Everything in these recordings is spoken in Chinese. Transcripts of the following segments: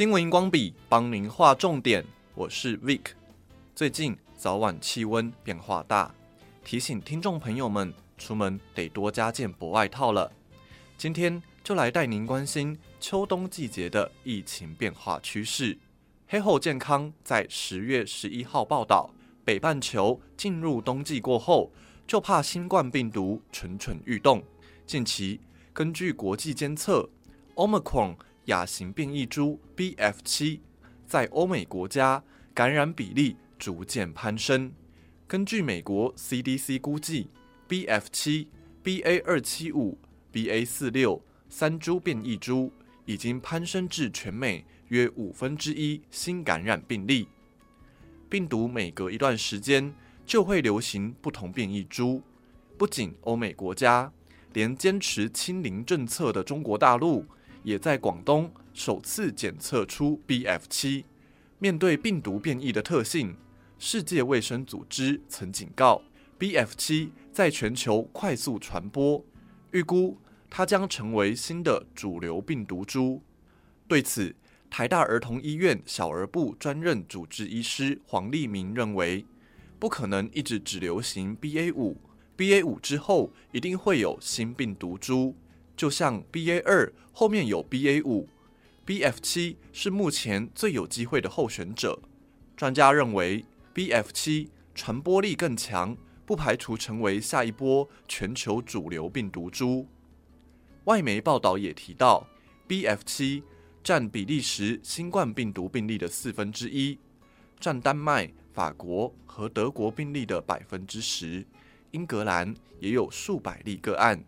新闻荧光笔帮您画重点，我是 Vic。最近早晚气温变化大，提醒听众朋友们出门得多加件薄外套了。今天就来带您关心秋冬季节的疫情变化趋势。黑后健康在十月十一号报道，北半球进入冬季过后，就怕新冠病毒蠢蠢欲动。近期根据国际监测，Omicron 亚型变异株 BF7 在欧美国家感染比例逐渐攀升。根据美国 CDC 估计，BF7、BA275、BA46 三株变异株已经攀升至全美约五分之一新感染病例。病毒每隔一段时间就会流行不同变异株，不仅欧美国家，连坚持清零政策的中国大陆。也在广东首次检测出 BF7。面对病毒变异的特性，世界卫生组织曾警告，BF7 在全球快速传播，预估它将成为新的主流病毒株。对此，台大儿童医院小儿部专任主治医师黄立明认为，不可能一直只流行 BA5，BA5 之后一定会有新病毒株。就像 BA 二后面有 BA 五，BF 七是目前最有机会的候选者。专家认为，BF 七传播力更强，不排除成为下一波全球主流病毒株。外媒报道也提到，BF 七占比利时新冠病毒病例的四分之一，占丹麦、法国和德国病例的百分之十，英格兰也有数百例个案。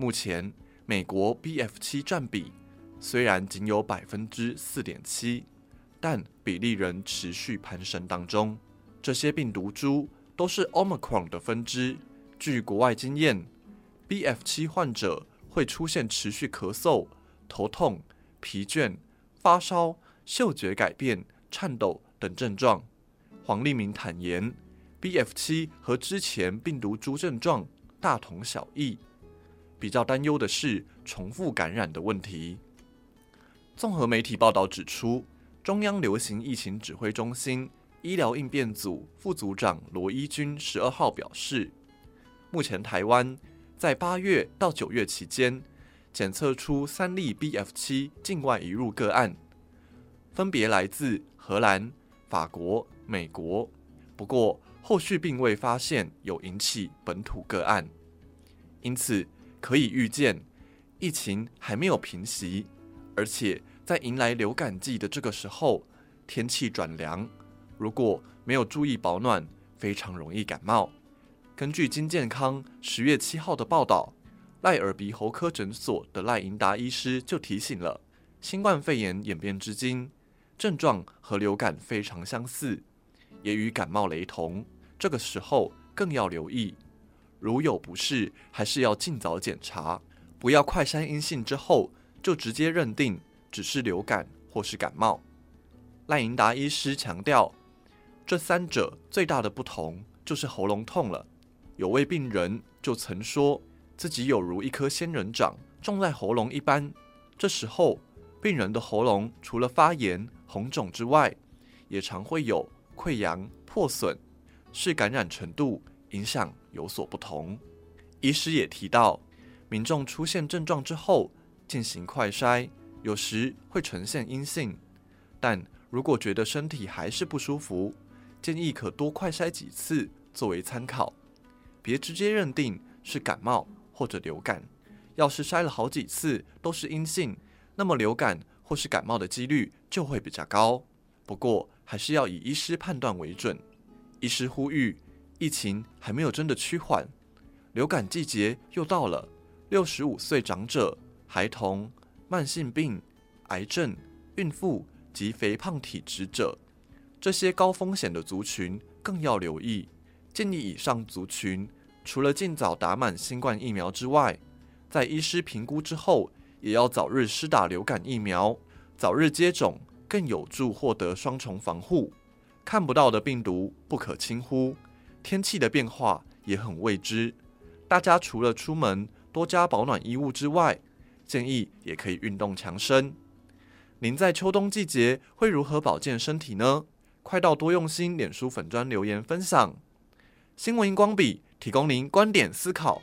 目前，美国 BF7 占比虽然仅有百分之四点七，但比例仍持续攀升当中。这些病毒株都是 Omicron 的分支。据国外经验，BF7 患者会出现持续咳嗽、头痛、疲倦、发烧、嗅觉改变、颤抖等症状。黄立明坦言，BF7 和之前病毒株症状大同小异。比较担忧的是重复感染的问题。综合媒体报道指出，中央流行疫情指挥中心医疗应变组副组长罗一军十二号表示，目前台湾在八月到九月期间检测出三例 BF7 境外移入个案，分别来自荷兰、法国、美国，不过后续并未发现有引起本土个案，因此。可以预见，疫情还没有平息，而且在迎来流感季的这个时候，天气转凉，如果没有注意保暖，非常容易感冒。根据金健康十月七号的报道，赖耳鼻喉科诊所的赖盈达医师就提醒了：新冠肺炎演变至今，症状和流感非常相似，也与感冒雷同，这个时候更要留意。如有不适，还是要尽早检查，不要快筛阴性之后就直接认定只是流感或是感冒。赖银达医师强调，这三者最大的不同就是喉咙痛了。有位病人就曾说自己有如一颗仙人掌种在喉咙一般，这时候病人的喉咙除了发炎、红肿之外，也常会有溃疡、破损，是感染程度影响有所不同。医师也提到，民众出现症状之后进行快筛，有时会呈现阴性，但如果觉得身体还是不舒服，建议可多快筛几次作为参考，别直接认定是感冒或者流感。要是筛了好几次都是阴性，那么流感或是感冒的几率就会比较高。不过还是要以医师判断为准。医师呼吁。疫情还没有真的趋缓，流感季节又到了。六十五岁长者、孩童、慢性病、癌症、孕妇及肥胖体质者，这些高风险的族群更要留意。建议以上族群除了尽早打满新冠疫苗之外，在医师评估之后，也要早日施打流感疫苗，早日接种更有助获得双重防护。看不到的病毒不可轻忽。天气的变化也很未知，大家除了出门多加保暖衣物之外，建议也可以运动强身。您在秋冬季节会如何保健身体呢？快到多用心脸书粉砖留言分享。新闻荧光笔提供您观点思考。